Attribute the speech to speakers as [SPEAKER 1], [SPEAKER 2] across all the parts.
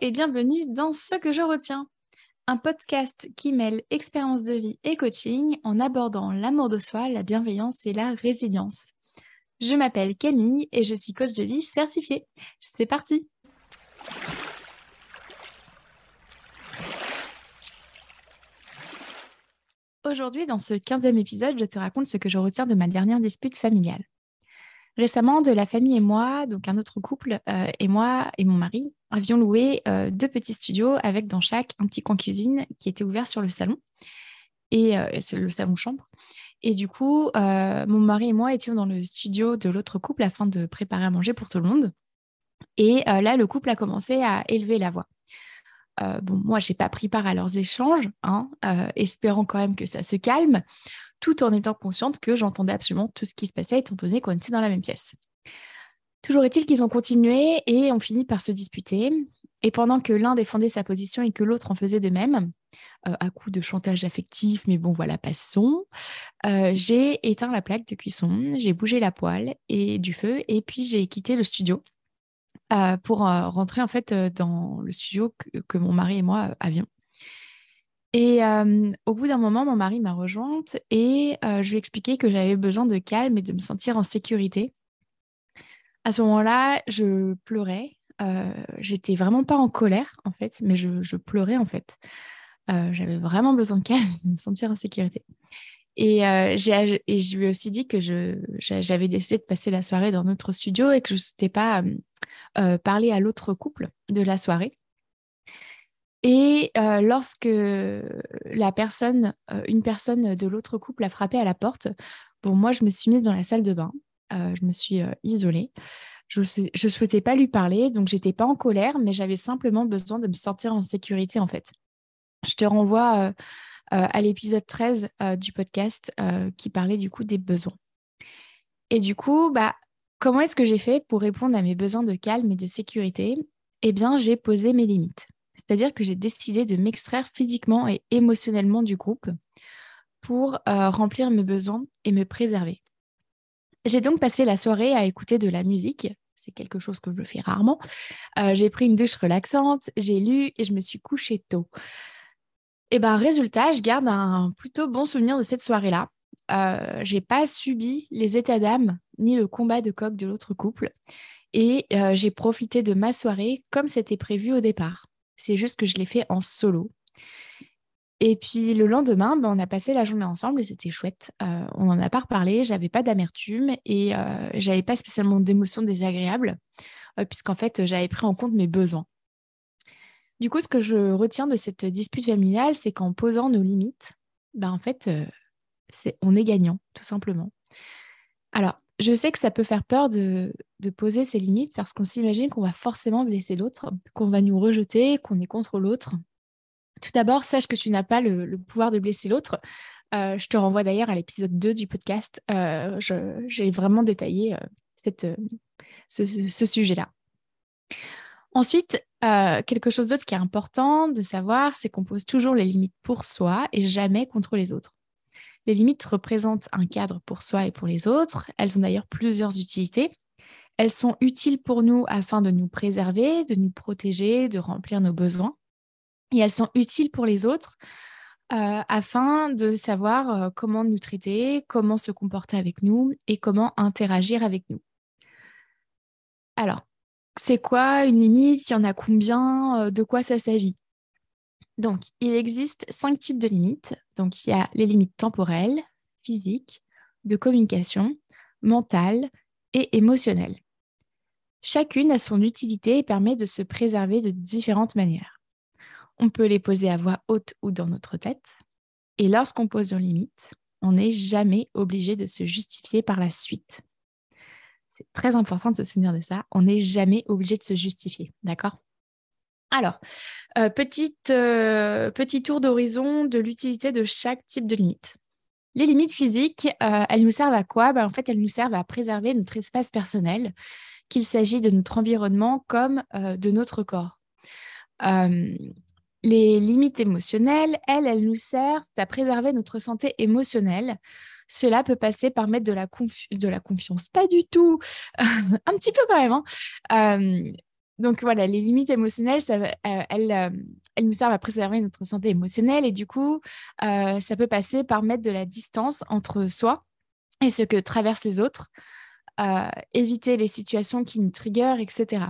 [SPEAKER 1] et bienvenue dans Ce que je retiens, un podcast qui mêle expérience de vie et coaching en abordant l'amour de soi, la bienveillance et la résilience. Je m'appelle Camille et je suis coach de vie certifiée. C'est parti Aujourd'hui, dans ce 15e épisode, je te raconte ce que je retiens de ma dernière dispute familiale. Récemment, de la famille et moi, donc un autre couple, euh, et moi et mon mari, avions loué euh, deux petits studios avec dans chaque un petit coin cuisine qui était ouvert sur le salon, et euh, c'est le salon-chambre. Et du coup, mon mari et moi étions dans le studio de l'autre couple afin de préparer à manger pour tout le monde. Et là, le couple a commencé à élever la voix. bon, moi, j'ai pas pris part à leurs échanges, hein, espérant quand même que ça se calme tout en étant consciente que j'entendais absolument tout ce qui se passait, étant donné qu'on était dans la même pièce. Toujours est-il qu'ils ont continué et ont fini par se disputer. Et pendant que l'un défendait sa position et que l'autre en faisait de même, euh, à coup de chantage affectif, mais bon voilà, passons, euh, j'ai éteint la plaque de cuisson, j'ai bougé la poêle et du feu, et puis j'ai quitté le studio euh, pour rentrer en fait dans le studio que mon mari et moi avions. Et au bout d'un moment, mon mari m'a rejointe et je lui ai expliqué que j'avais besoin de calme et de me sentir en sécurité. À ce moment-là, je pleurais. J'étais vraiment pas en colère, en fait, mais je, pleurais, en fait. j'avais vraiment besoin de calme et de me sentir en sécurité. Et, et, je lui ai aussi dit que j'avais décidé de passer la soirée dans notre studio et que je ne souhaitais pas parler à l'autre couple de la soirée. Et lorsque la personne, une personne de l'autre couple a frappé à la porte, bon, moi, je me suis mise dans la salle de bain. je me suis isolée. Je ne souhaitais pas lui parler, donc j'étais pas en colère, mais j'avais simplement besoin de me sentir en sécurité, en fait. Je te renvoie à l'épisode 13 du podcast qui parlait du coup des besoins. Et du coup, bah, comment est-ce que j'ai fait pour répondre à mes besoins de calme et de sécurité? Eh bien, j'ai posé mes limites. C'est-à-dire que j'ai décidé de m'extraire physiquement et émotionnellement du groupe pour euh, remplir mes besoins et me préserver. J'ai donc passé la soirée à écouter de la musique. C'est quelque chose que je fais rarement. Euh, j'ai pris une douche relaxante, j'ai lu et je me suis couchée tôt. Et ben résultat, je garde un plutôt bon souvenir de cette soirée-là. Euh, j'ai pas subi les états d'âme ni le combat de coq de l'autre couple et euh, j'ai profité de ma soirée comme c'était prévu au départ. C'est juste que je l'ai fait en solo. Et puis le lendemain, ben, on a passé la journée ensemble et c'était chouette. Euh, on n'en a pas reparlé, j'avais pas d'amertume et euh, j'avais pas spécialement d'émotions désagréables, euh, puisqu'en fait j'avais pris en compte mes besoins. Du coup, ce que je retiens de cette dispute familiale, c'est qu'en posant nos limites, ben, en fait, c'est, on est gagnant, tout simplement. Alors, je sais que ça peut faire peur de, poser ses limites parce qu'on s'imagine qu'on va forcément blesser l'autre, qu'on va nous rejeter, qu'on est contre l'autre. Tout d'abord, sache que tu n'as pas le, pouvoir de blesser l'autre. Euh, je te renvoie d'ailleurs à l'épisode 2 du podcast. Euh, j'ai vraiment détaillé euh, ce, sujet-là. Ensuite, quelque chose d'autre qui est important de savoir, c'est qu'on pose toujours les limites pour soi et jamais contre les autres. Les limites représentent un cadre pour soi et pour les autres. Elles ont d'ailleurs plusieurs utilités. Elles sont utiles pour nous afin de nous préserver, de nous protéger, de remplir nos besoins. Et elles sont utiles pour les autres euh, afin de savoir euh, comment nous traiter, comment se comporter avec nous et comment interagir avec nous. Alors, c'est quoi une limite? Il y en a combien? Euh, De quoi ça s'agit? Donc, il existe cinq types de limites. Donc, il y a les limites temporelles, physiques, de communication, mentales et émotionnelles. Chacune a son utilité et permet de se préserver de différentes manières. On peut les poser à voix haute ou dans notre tête. Et lorsqu'on pose nos limites, on n'est jamais obligé de se justifier par la suite. C'est très important de se souvenir de ça. On n'est jamais obligé de se justifier, d'accord? Alors, euh, euh, petit tour d'horizon de l'utilité de chaque type de limite. Les limites physiques, euh, elles nous servent à quoi? Ben, En fait, elles nous servent à préserver notre espace personnel, qu'il s'agit de notre environnement comme de notre corps. les limites émotionnelles, elles, elles nous servent à préserver notre santé émotionnelle. Cela peut passer par mettre de la, de la confiance, pas du tout, un petit peu quand même, hein donc voilà, les limites émotionnelles, ça, elles, elles, nous servent à préserver notre santé émotionnelle et du coup, ça peut passer par mettre de la distance entre soi et ce que traversent les autres, éviter les situations qui nous trigger, etc.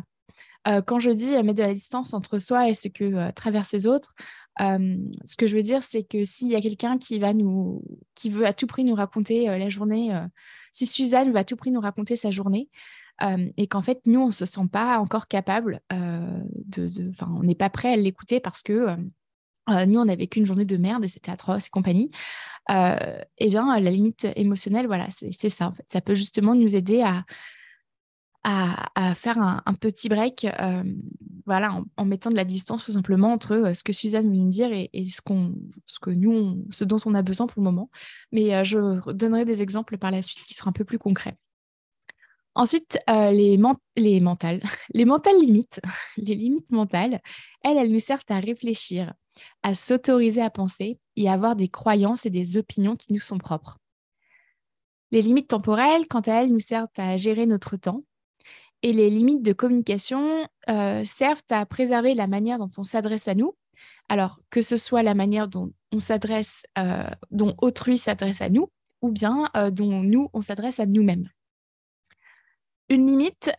[SPEAKER 1] quand je dis mettre de la distance entre soi et ce que traversent les autres, ce que je veux dire, c'est que s'il y a quelqu'un qui va nous, qui veut à tout prix nous raconter la journée, si Suzanne veut à tout prix nous raconter sa journée, et qu'en fait nous on ne se sent pas encore capable de, de on n'est pas prêt à l'écouter parce que nous on a vécu une journée de merde et c'était atroce et compagnie. eh bien la limite émotionnelle, voilà, c'est ça en fait. Ça peut justement nous aider à à, faire un, petit break, voilà, en, mettant de la distance tout simplement entre ce que Suzanne vient de dire et, ce, ce que nous, ce dont on a besoin pour le moment. Mais je donnerai des exemples par la suite qui seront un peu plus concrets. Ensuite, les, les mentales, les mentales limites, les limites mentales, elles, elles nous servent à réfléchir, à s'autoriser à penser et à avoir des croyances et des opinions qui nous sont propres. Les limites temporelles, quant à elles, nous servent à gérer notre temps, et les limites de communication euh, servent à préserver la manière dont on s'adresse à nous. Alors, que ce soit la manière dont on s'adresse, euh, dont autrui s'adresse à nous, ou bien euh, dont nous, on s'adresse à nous-mêmes. Une limite,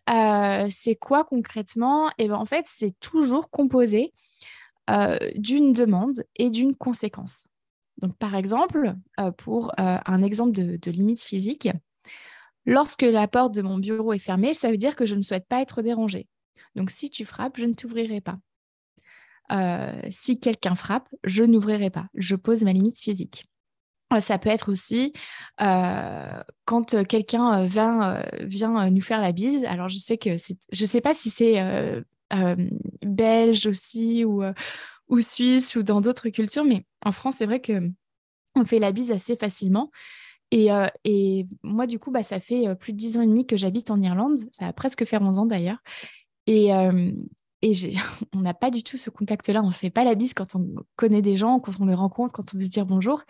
[SPEAKER 1] c'est quoi concrètement? Et eh ben, En fait, c'est toujours composé d'une demande et d'une conséquence. Donc, par exemple, pour un exemple de limite physique, Lorsque la porte de mon bureau est fermée, ça veut dire que je ne souhaite pas être dérangée. Donc si tu frappes, je ne t'ouvrirai pas. Euh, si quelqu'un frappe, je n'ouvrirai pas. Je pose ma limite physique. Euh, ça peut être aussi euh, quand quelqu'un vient, vient, nous faire la bise. Alors je sais que je ne sais pas si c'est belge aussi ou, ou suisse ou dans d'autres cultures, mais en France c'est vrai que on fait la bise assez facilement. Euh, et, moi, du coup, bah, ça fait euh, plus de dix ans et demi que j'habite en Irlande. Ça a presque fait 11 ans d'ailleurs. Et, euh, et on n'a pas du tout ce contact-là. On ne fait pas la bise quand on connaît des gens, quand on les rencontre, quand on veut se dire bonjour.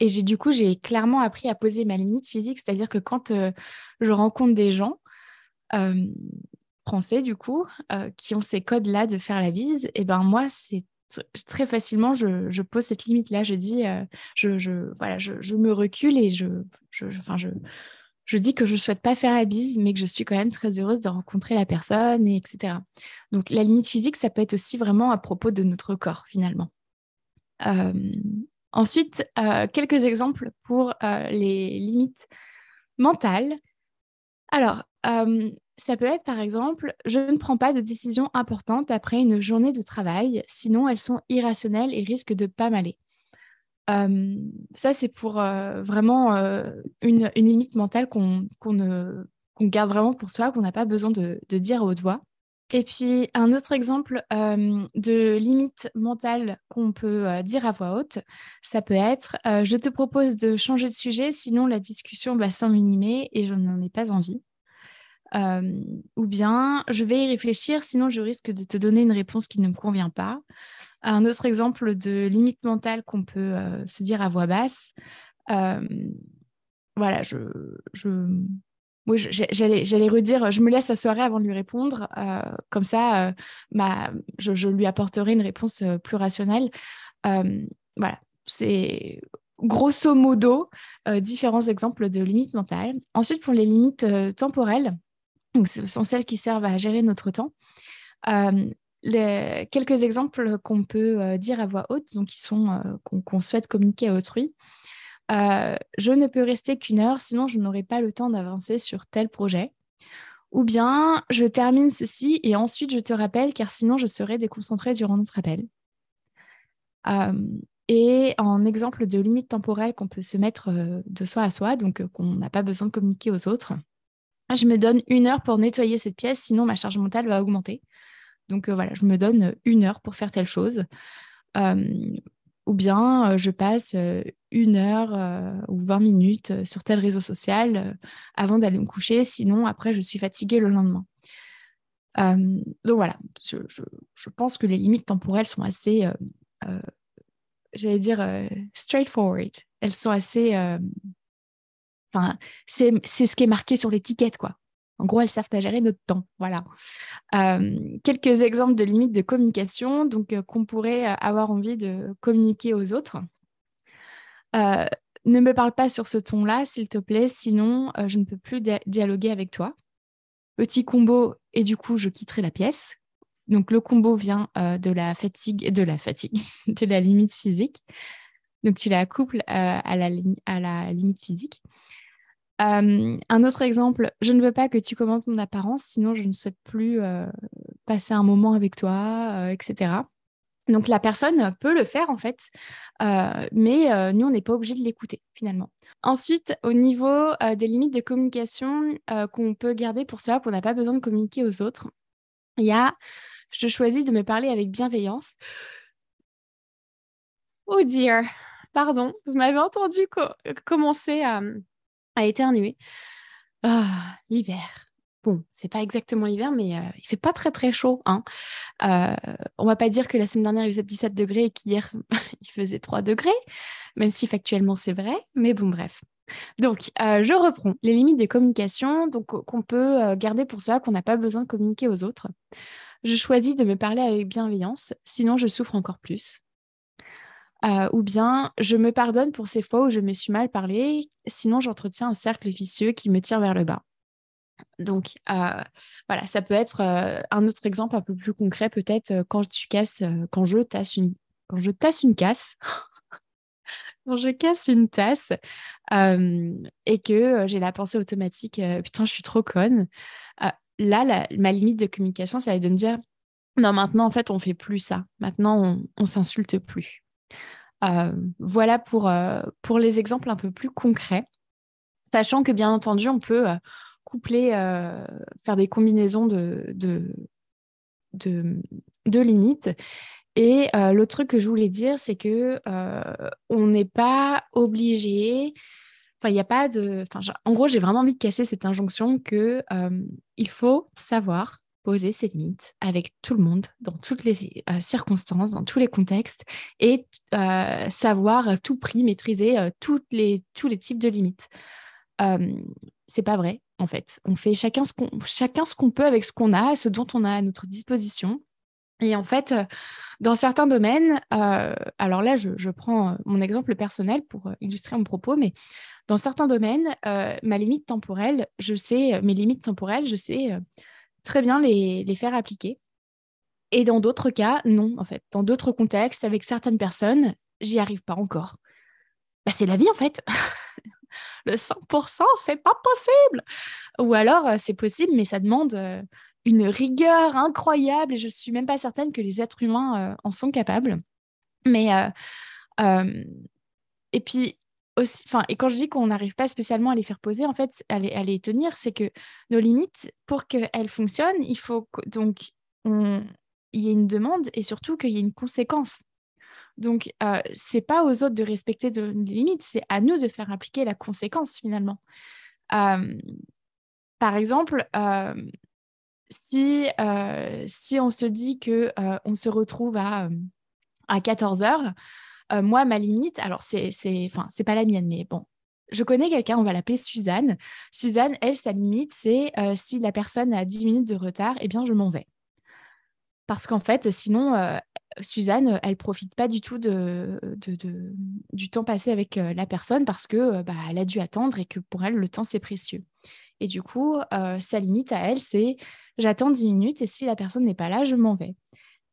[SPEAKER 1] Et j'ai du coup, j'ai clairement appris à poser ma limite physique. C'est-à-dire que quand je rencontre des gens français, du coup, qui ont ces codes-là de faire la bise, et ben moi, c'est très facilement, je, pose cette limite-là. Je dis, euh, je, voilà, je, me recule et je, enfin, je, je dis que je ne souhaite pas faire la bise, mais que je suis quand même très heureuse de rencontrer la personne, et etc. Donc, la limite physique, ça peut être aussi vraiment à propos de notre corps, finalement. Euh, ensuite, euh, quelques exemples pour les limites mentales. Alors, ça peut être par exemple, je ne prends pas de décision importante après une journée de travail, sinon elles sont irrationnelles et risquent de pas m'aller. ça, c'est pour vraiment une, limite mentale qu'on garde vraiment pour soi, qu'on n'a pas besoin de, dire à haute voix. Et puis, un autre exemple de limite mentale qu'on peut dire à voix haute, ça peut être Je te propose de changer de sujet, sinon la discussion va s'envenimer et je n'en ai pas envie ou bien je vais y réfléchir, sinon je risque de te donner une réponse qui ne me convient pas. Un autre exemple de limite mentale qu'on peut se dire à voix basse. voilà, je, je... Oui, j'allais redire, je me laisse la soirée avant de lui répondre. comme ça, ma, je, lui apporterai une réponse plus rationnelle. voilà, c'est grosso modo différents exemples de limites mentales. Ensuite, pour les limites temporelles, donc, ce sont celles qui servent à gérer notre temps. Euh, quelques exemples qu'on peut euh, dire à voix haute, donc qui sont euh, qu'on souhaite communiquer à autrui. Je ne peux rester qu'une heure, sinon je n'aurai pas le temps d'avancer sur tel projet. Ou bien, je termine ceci et ensuite je te rappelle, car sinon je serai déconcentrée durant notre appel. et en exemple de limite temporelle qu'on peut se mettre de soi à soi, donc qu'on n'a pas besoin de communiquer aux autres, je me donne une heure pour nettoyer cette pièce, sinon ma charge mentale va augmenter. Donc euh, voilà, je me donne une heure pour faire telle chose. Ou bien euh, je passe euh, une heure ou 20 minutes sur tel réseau social avant d'aller me coucher, sinon après je suis fatiguée le lendemain. donc voilà, je, pense que les limites temporelles sont assez, j'allais dire, straightforward. Elles sont assez Enfin, c'est ce qui est marqué sur l'étiquette, quoi. En gros, elles servent à gérer notre temps. Voilà. quelques exemples de limites de communication, donc qu'on pourrait avoir envie de communiquer aux autres. ne me parle pas sur ce ton-là, s'il te plaît, sinon je ne peux plus dialoguer avec toi. Petit combo, et du coup, je quitterai la pièce. Donc, le combo vient de la fatigue, de la fatigue, de la limite physique. Donc, tu la couples à la limite physique. Un autre exemple, je ne veux pas que tu commentes mon apparence, sinon je ne souhaite plus passer un moment avec toi, etc. Donc la personne peut le faire en fait, mais nous, on n'est pas obligé de l'écouter finalement. Ensuite, au niveau des limites de communication qu'on peut garder pour soi, qu'on n'a pas besoin de communiquer aux autres, il y a, je choisis de me parler avec bienveillance. Oh dear, pardon, vous m'avez entendu commencer à à éternuer. Ah, l'hiver. Bon, c'est pas exactement l'hiver, mais euh, il fait pas très très chaud. Hein. Euh, on va pas dire que la semaine dernière il faisait 17 degrés et qu'hier il faisait 3 degrés, même si factuellement c'est vrai, mais bon, bref. Donc, euh, je reprends les limites de communication donc, qu'on peut garder pour soi, qu'on n'a pas besoin de communiquer aux autres. Je choisis de me parler avec bienveillance, sinon je souffre encore plus. Euh, ou bien je me pardonne pour ces fois où je me suis mal parlé, sinon j'entretiens un cercle vicieux qui me tire vers le bas. Donc euh, voilà, ça peut être euh, un autre exemple un peu plus concret, peut-être quand tu casses, quand je tasse une, quand je tasse une casse, quand je casse une tasse et que j'ai la pensée automatique, putain, je suis trop conne. là, ma limite de communication, ça va être de me dire, non, maintenant en fait, on fait plus ça. Maintenant, on, on s'insulte plus. Euh, voilà pour, euh, pour les exemples un peu plus concrets. Sachant que bien entendu, on peut euh, coupler, faire des combinaisons de, de, de, limites. Et l'autre truc que je voulais dire, c'est que on n'est pas obligé. Enfin, il n'y a pas de. Enfin, en gros, j'ai vraiment envie de casser cette injonction que il faut savoir poser ses limites avec tout le monde, dans toutes les euh, circonstances, dans tous les contextes, et euh, savoir à tout prix maîtriser euh, les, tous les types de limites. c'est pas vrai, en fait. On fait chacun ce qu'on, chacun ce qu'on peut avec ce qu'on a, ce dont on a à notre disposition. Et en fait, dans certains domaines, alors là, je, je, prends mon exemple personnel pour illustrer mon propos, mais dans certains domaines, ma limite temporelle, je sais, mes limites temporelles, je sais très bien les, les faire appliquer. Et dans d'autres cas, non, en fait. Dans d'autres contextes, avec certaines personnes, j'y arrive pas encore. Bah, c'est la vie, en fait. le 100%, c'est pas possible. Ou alors, euh, c'est possible, mais ça demande euh, une rigueur incroyable et je suis même pas certaine que les êtres humains euh, en sont capables. Mais, et puis, et quand je dis qu'on n'arrive pas spécialement à les faire poser, en fait, à les, tenir, c'est que nos limites, pour qu'elles fonctionnent, il faut donc il y ait une demande et surtout qu'il y ait une conséquence. Donc, euh, c'est pas aux autres de respecter de limites, c'est à nous de faire appliquer la conséquence finalement. Euh, par exemple, euh, si, euh, si on se dit que on se retrouve à 14 heures, euh, moi, ma limite, alors c'est, enfin, c'est pas la mienne, mais bon, je connais quelqu'un, on va l'appeler Suzanne. Suzanne, elle, sa limite, c'est euh, si la personne a 10 minutes de retard, eh bien, je m'en vais. Parce qu'en fait, sinon, euh, Suzanne, elle profite pas du tout de, du temps passé avec la personne parce que bah, a dû attendre et que pour elle, le temps, c'est précieux. Et du coup, sa limite à elle, c'est j'attends 10 minutes et si la personne n'est pas là, je m'en vais.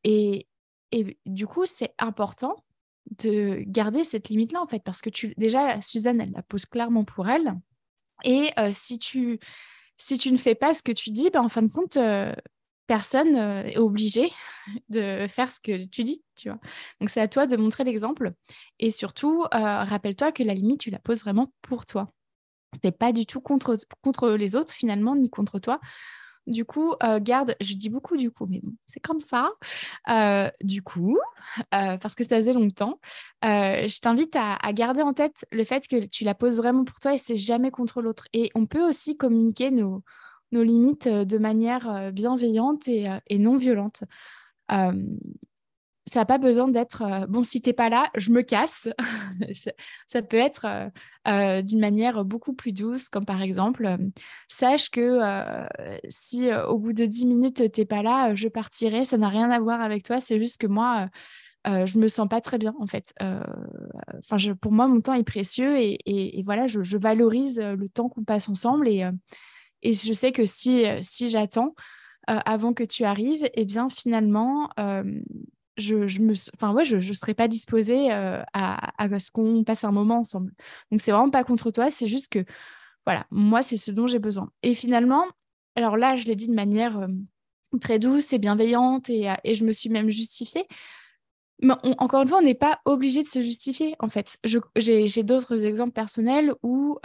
[SPEAKER 1] Et, et du coup, c'est important de garder cette limite-là, en fait, parce que tu, déjà, Suzanne, elle la pose clairement pour elle. Et si, tu, si tu ne fais pas ce que tu dis, ben, en fin de compte, personne est obligé de faire ce que tu dis, tu vois. Donc, c'est à toi de montrer l'exemple. Et surtout, rappelle-toi que la limite, tu la poses vraiment pour toi. n'est pas du tout contre, contre les autres, finalement, ni contre toi. Du coup, euh, garde, je dis beaucoup du coup, mais c'est comme ça. Euh, du coup, euh, parce que ça faisait longtemps, je t'invite à, garder en tête le fait que tu la poses vraiment pour toi et c'est jamais contre l'autre. Et on peut aussi communiquer nos, limites de manière bienveillante et, non violente. Ça n'a pas besoin d'être euh, bon, si t'es pas là, je me casse. ça, peut être euh, euh, d'une manière beaucoup plus douce, comme par exemple, sache que si au bout de 10 minutes t'es pas là, je partirai. Ça n'a rien à voir avec toi, c'est juste que moi, je me sens pas très bien en fait. Enfin, pour moi, mon temps est précieux et, voilà, je, valorise le temps qu'on passe ensemble et, et je sais que si, si j'attends, avant que tu arrives, et eh bien finalement, je, je me, enfin ouais, je, serais pas disposée euh, à, ce qu'on passe un moment ensemble. Donc c'est vraiment pas contre toi, c'est juste que voilà, moi c'est ce dont j'ai besoin. Et finalement, alors là, je l'ai dit de manière euh, très douce et bienveillante et, euh, et, je me suis même justifiée. Mais encore une fois, on n'est pas obligé de se justifier en fait. J'ai d'autres exemples personnels où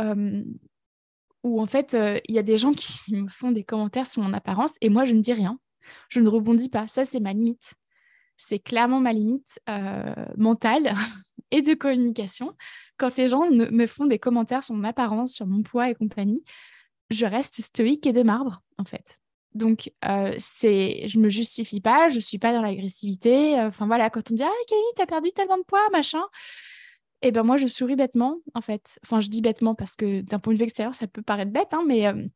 [SPEAKER 1] où en fait il y a des gens qui me font des commentaires sur mon apparence et moi je ne dis rien. Je ne rebondis pas. Ça, c'est ma limite c'est clairement ma limite euh, mentale et de communication. Quand les gens me font des commentaires sur mon apparence, sur mon poids et compagnie, je reste stoïque et de marbre, en fait. Donc, euh, c'est, je me justifie pas, je suis pas dans l'agressivité. Enfin voilà, quand on me dit ah Camille, t'as perdu tellement de poids, machin. Eh ben moi, je souris bêtement, en fait. Enfin, je dis bêtement parce que d'un point de vue extérieur, ça peut paraître bête, hein, mais euh,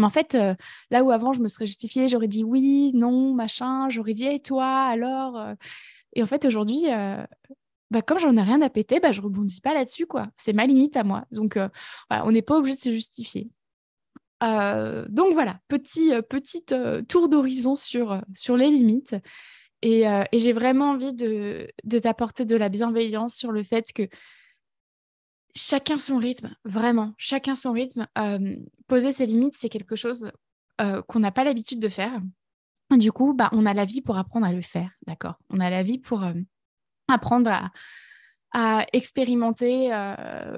[SPEAKER 1] mais en fait, euh, là où avant je me serais justifiée, j'aurais dit oui, non, machin, j'aurais dit et toi alors euh. Et en fait, aujourd'hui, euh, bah, comme j'en ai rien à péter, bah, je rebondis pas là-dessus, quoi. C'est ma limite à moi. Donc, on n'est pas obligé de se justifier. donc voilà, petit, petit tour d'horizon sur, sur les limites. Et, et j'ai vraiment envie de, de t'apporter de la bienveillance sur le fait que chacun son rythme, vraiment, chacun son rythme. Euh, poser ses limites, c'est quelque chose euh, qu'on n'a pas l'habitude de faire. Du coup, bah, on a la vie pour apprendre à le faire, d'accord? On a la vie pour euh, apprendre à, expérimenter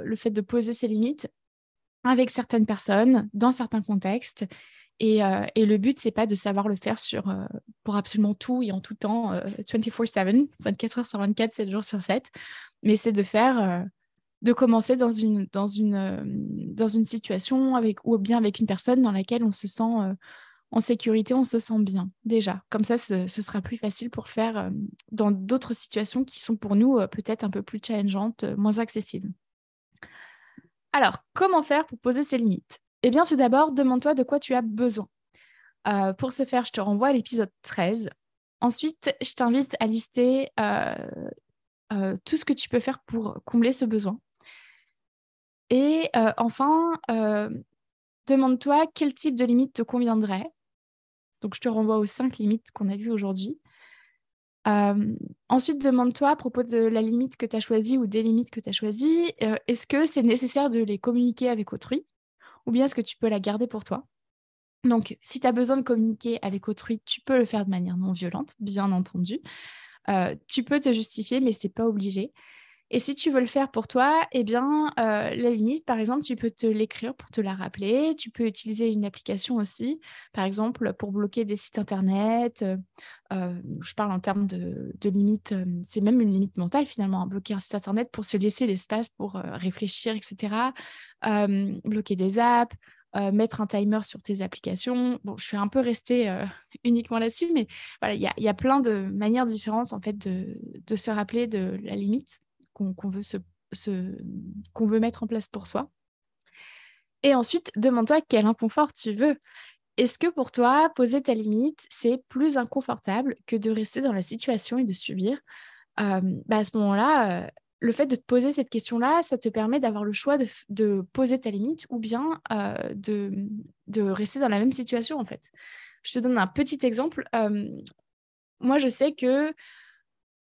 [SPEAKER 1] le fait de poser ses limites avec certaines personnes, dans certains contextes. Et, le but, c'est pas de savoir le faire sur, pour absolument tout et en tout temps, 24-7, 24 heures sur 24, 7 jours sur 7, mais c'est de faire de commencer dans une, dans une, euh, dans une situation avec, ou bien avec une personne dans laquelle on se sent euh, en sécurité, on se sent bien déjà. Comme ça, ce, sera plus facile pour faire euh, dans d'autres situations qui sont pour nous peut-être un peu plus challengeantes, moins accessibles. Alors, comment faire pour poser ses limites? Eh bien, tout d'abord, demande-toi de quoi tu as besoin. pour ce faire, je te renvoie à l'épisode 13. Ensuite, je t'invite à lister tout ce que tu peux faire pour combler ce besoin. Et euh, enfin, euh, demande-toi quel type de limite te conviendrait. Donc, je te renvoie aux cinq limites qu'on a vues aujourd'hui. Euh, ensuite, demande-toi à propos de la limite que tu as choisie ou des limites que tu as choisies, est-ce que c'est nécessaire de les communiquer avec autrui ou bien est-ce que tu peux la garder pour toi? Donc, si tu as besoin de communiquer avec autrui, tu peux le faire de manière non violente, bien entendu. tu peux te justifier, mais ce n'est pas obligé. Et si tu veux le faire pour toi, eh bien, euh, la limite, par exemple, tu peux te l'écrire pour te la rappeler. Tu peux utiliser une application aussi, par exemple, pour bloquer des sites Internet. Euh, euh, je parle en termes de, de limite, c'est même une limite mentale finalement, hein, bloquer un site Internet pour se laisser l'espace pour réfléchir, etc. bloquer des apps. mettre un timer sur tes applications. Bon, je suis un peu restée uniquement là-dessus, mais voilà, il y, y, a plein de manières différentes en fait de, de se rappeler de la limite qu'on veut, mettre en place pour soi. Et ensuite, demande-toi quel inconfort tu veux. Est-ce que pour toi, poser ta limite, c'est plus inconfortable que de rester dans la situation et de subir? Euh, bah À ce moment-là, euh, le fait de te poser cette question-là, ça te permet d'avoir le choix de, poser ta limite ou bien euh, de, de, rester dans la même situation, en fait. Je te donne un petit exemple. moi, je sais que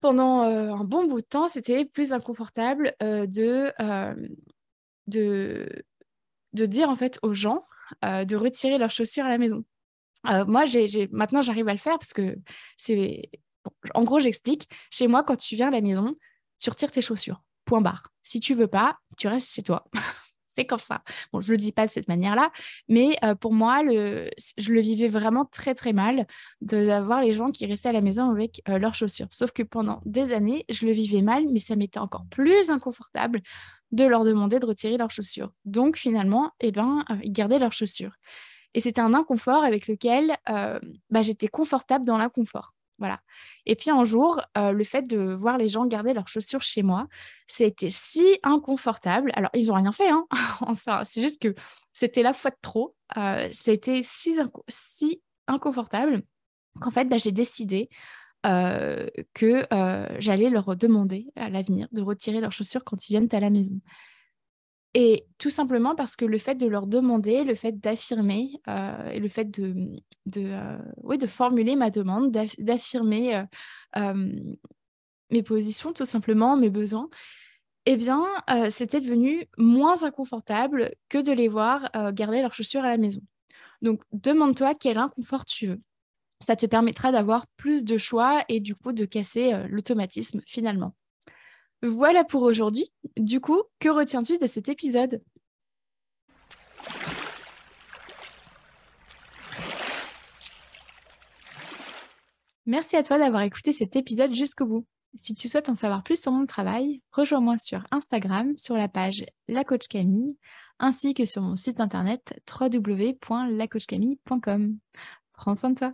[SPEAKER 1] pendant euh, un bon bout de temps, c'était plus inconfortable euh, de, euh, de, de dire en fait aux gens de retirer leurs chaussures à la maison. moi, j'ai, maintenant, j'arrive à le faire parce que c'est... en gros, j'explique. Chez moi, quand tu viens à la maison, tu retires tes chaussures. Point barre. Si tu veux pas, tu restes chez toi. c'est comme ça. Bon, je le dis pas de cette manière-là, mais euh, pour moi, je le vivais vraiment très très mal d'avoir les gens qui restaient à la maison avec euh, leurs chaussures. Sauf que pendant des années, je le vivais mal, mais ça m'était encore plus inconfortable de leur demander de retirer leurs chaussures. Donc finalement, eh ben, euh, ils gardaient leurs chaussures. Et c'était un inconfort avec lequel bah, j'étais confortable dans l'inconfort. Voilà. Et puis un jour, euh, le fait de voir les gens garder leurs chaussures chez moi, c'était si inconfortable. Alors, ils n'ont rien fait, hein. c'est juste que c'était la fois de trop. Euh, c'était si, si inconfortable qu'en fait, bah, j'ai décidé euh, que j'allais leur demander à l'avenir de retirer leurs chaussures quand ils viennent à la maison. Et tout simplement parce que le fait de leur demander, le fait d'affirmer euh, et le fait de, euh, formuler ma demande, d'affirmer euh, mes positions, tout simplement, mes besoins, eh bien, c'était devenu moins inconfortable que de les voir garder leurs chaussures à la maison. Donc, demande-toi quel inconfort tu veux. Ça te permettra d'avoir plus de choix et du coup de casser l'automatisme finalement. Voilà pour aujourd'hui. Du coup, que retiens-tu de cet épisode? Merci à toi d'avoir écouté cet épisode jusqu'au bout. Si tu souhaites en savoir plus sur mon travail, rejoins-moi sur Instagram sur la page La Camille ainsi que sur mon site internet www.lacoachcamille.com. Prends soin de toi.